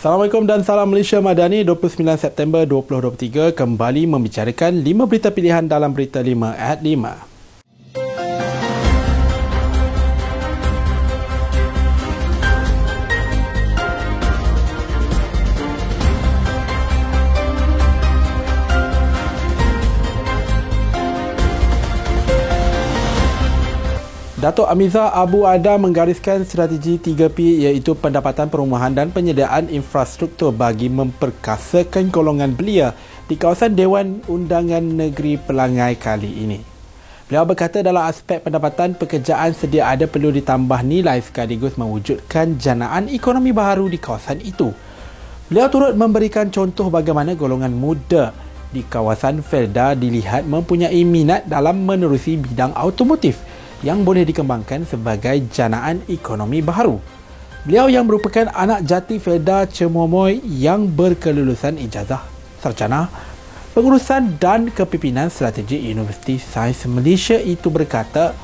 Assalamualaikum dan salam Malaysia Madani 29 September 2023 kembali membicarakan 5 berita pilihan dalam Berita 5 at 5. Datuk Amiza Abu Ada menggariskan strategi 3P iaitu pendapatan perumahan dan penyediaan infrastruktur bagi memperkasakan golongan belia di kawasan Dewan Undangan Negeri Pelangai kali ini. Beliau berkata dalam aspek pendapatan pekerjaan sedia ada perlu ditambah nilai sekaligus mewujudkan janaan ekonomi baru di kawasan itu. Beliau turut memberikan contoh bagaimana golongan muda di kawasan Felda dilihat mempunyai minat dalam menerusi bidang automotif yang boleh dikembangkan sebagai janaan ekonomi baru. Beliau yang merupakan anak jati Felda Cemomoy yang berkelulusan ijazah sarjana pengurusan dan kepimpinan strategi Universiti Sains Malaysia itu berkata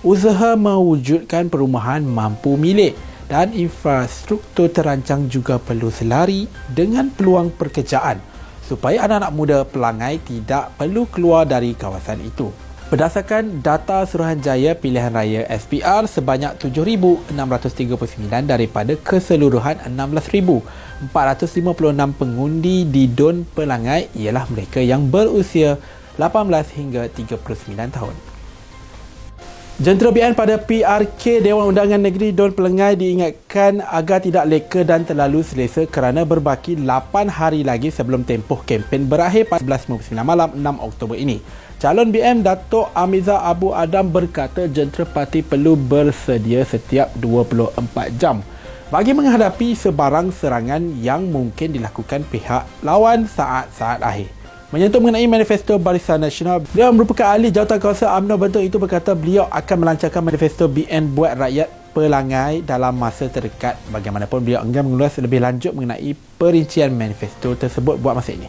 usaha mewujudkan perumahan mampu milik dan infrastruktur terancang juga perlu selari dengan peluang pekerjaan supaya anak-anak muda pelangai tidak perlu keluar dari kawasan itu. Berdasarkan data Suruhanjaya Pilihan Raya SPR sebanyak 7,639 daripada keseluruhan 16,456 pengundi di Don Pelangai ialah mereka yang berusia 18 hingga 39 tahun. Jentera BN pada PRK Dewan Undangan Negeri Don Pelangai diingatkan agar tidak leka dan terlalu selesa kerana berbaki 8 hari lagi sebelum tempoh kempen berakhir pada 11.59 malam 6 Oktober ini. Calon BM Datuk Amiza Abu Adam berkata jentera parti perlu bersedia setiap 24 jam bagi menghadapi sebarang serangan yang mungkin dilakukan pihak lawan saat-saat akhir. Menyentuh mengenai manifesto Barisan Nasional, beliau merupakan ahli jawatan kawasan UMNO Bentuk itu berkata beliau akan melancarkan manifesto BN buat rakyat pelangai dalam masa terdekat. Bagaimanapun beliau enggan mengulas lebih lanjut mengenai perincian manifesto tersebut buat masa ini.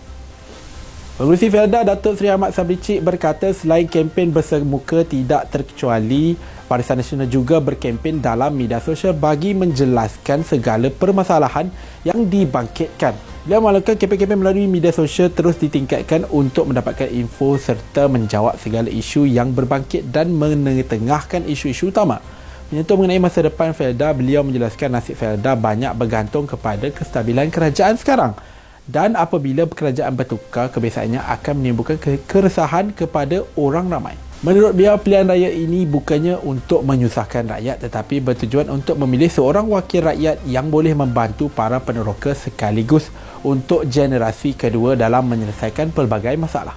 Pengurusi Felda Datuk Seri Ahmad Sabri Cik berkata selain kempen bersemuka tidak terkecuali Barisan Nasional juga berkempen dalam media sosial bagi menjelaskan segala permasalahan yang dibangkitkan. Beliau melakukan kempen-kempen melalui media sosial terus ditingkatkan untuk mendapatkan info serta menjawab segala isu yang berbangkit dan mengetengahkan isu-isu utama. Menyentuh mengenai masa depan Felda, beliau menjelaskan nasib Felda banyak bergantung kepada kestabilan kerajaan sekarang dan apabila kerajaan bertukar kebiasaannya akan menimbulkan keresahan kepada orang ramai. Menurut beliau pilihan raya ini bukannya untuk menyusahkan rakyat tetapi bertujuan untuk memilih seorang wakil rakyat yang boleh membantu para peneroka sekaligus untuk generasi kedua dalam menyelesaikan pelbagai masalah.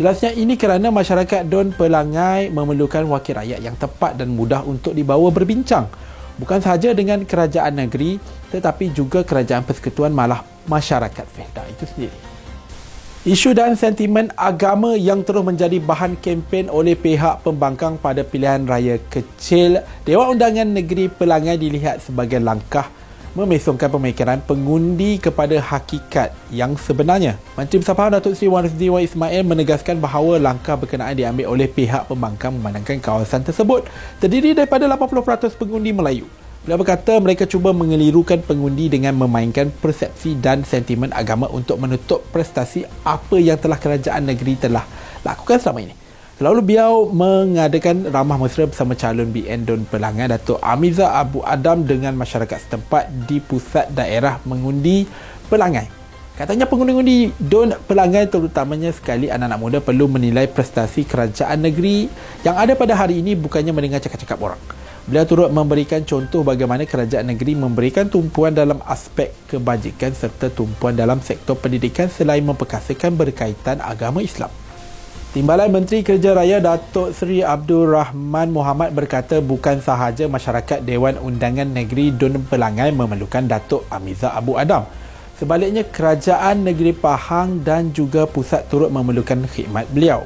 Jelasnya ini kerana masyarakat Don Pelangai memerlukan wakil rakyat yang tepat dan mudah untuk dibawa berbincang bukan sahaja dengan kerajaan negeri tetapi juga kerajaan persekutuan malah masyarakat Felda itu sendiri. Isu dan sentimen agama yang terus menjadi bahan kempen oleh pihak pembangkang pada pilihan raya kecil Dewan Undangan Negeri Pelangai dilihat sebagai langkah memesongkan pemikiran pengundi kepada hakikat yang sebenarnya. Menteri Bersama Datuk Seri Wan Rizdi Wan Ismail menegaskan bahawa langkah berkenaan diambil oleh pihak pembangkang memandangkan kawasan tersebut terdiri daripada 80% pengundi Melayu. Beliau berkata mereka cuba mengelirukan pengundi dengan memainkan persepsi dan sentimen agama untuk menutup prestasi apa yang telah kerajaan negeri telah lakukan selama ini. Lalu beliau mengadakan ramah mesra bersama calon BN Don Pelangan Datuk Amiza Abu Adam dengan masyarakat setempat di pusat daerah mengundi Pelangai. Katanya pengundi-undi Don Pelangai terutamanya sekali anak-anak muda perlu menilai prestasi kerajaan negeri yang ada pada hari ini bukannya mendengar cakap-cakap orang. Beliau turut memberikan contoh bagaimana kerajaan negeri memberikan tumpuan dalam aspek kebajikan serta tumpuan dalam sektor pendidikan selain memperkasakan berkaitan agama Islam. Timbalan Menteri Kerja Raya Datuk Seri Abdul Rahman Muhammad berkata bukan sahaja masyarakat Dewan Undangan Negeri Dun Pelangai memerlukan Datuk Amiza Abu Adam. Sebaliknya, kerajaan negeri Pahang dan juga pusat turut memerlukan khidmat beliau.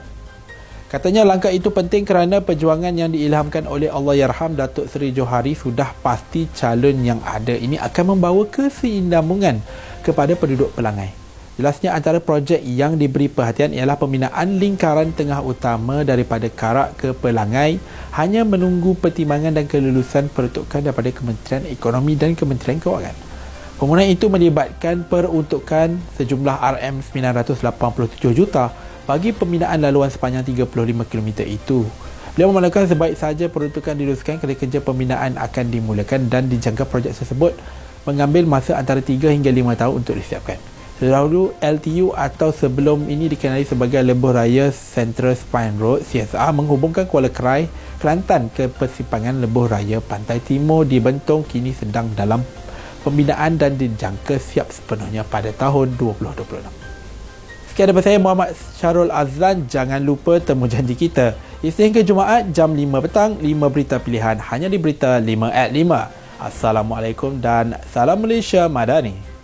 Katanya langkah itu penting kerana perjuangan yang diilhamkan oleh Allah Yarham Datuk Seri Johari sudah pasti calon yang ada ini akan membawa keseindambungan kepada penduduk Pelangai. Jelasnya antara projek yang diberi perhatian ialah pembinaan lingkaran tengah utama daripada Karak ke Pelangai hanya menunggu pertimbangan dan kelulusan peruntukan daripada Kementerian Ekonomi dan Kementerian Kewangan. Pembangunan itu melibatkan peruntukan sejumlah RM987 juta bagi pembinaan laluan sepanjang 35 km itu. Beliau memandangkan sebaik saja peruntukan diteruskan kerja-kerja pembinaan akan dimulakan dan dijangka projek tersebut mengambil masa antara 3 hingga 5 tahun untuk disiapkan. Terdahulu LTU atau sebelum ini dikenali sebagai Lebuh Raya Central Spine Road CSR menghubungkan Kuala Krai, Kelantan ke persimpangan Lebuh Raya Pantai Timur di Bentong kini sedang dalam pembinaan dan dijangka siap sepenuhnya pada tahun 2026. Sekian daripada saya Muhammad Syarul Azlan. Jangan lupa temu janji kita. Isnin ke Jumaat jam 5 petang, 5 berita pilihan hanya di Berita 5 at 5. Assalamualaikum dan salam Malaysia Madani.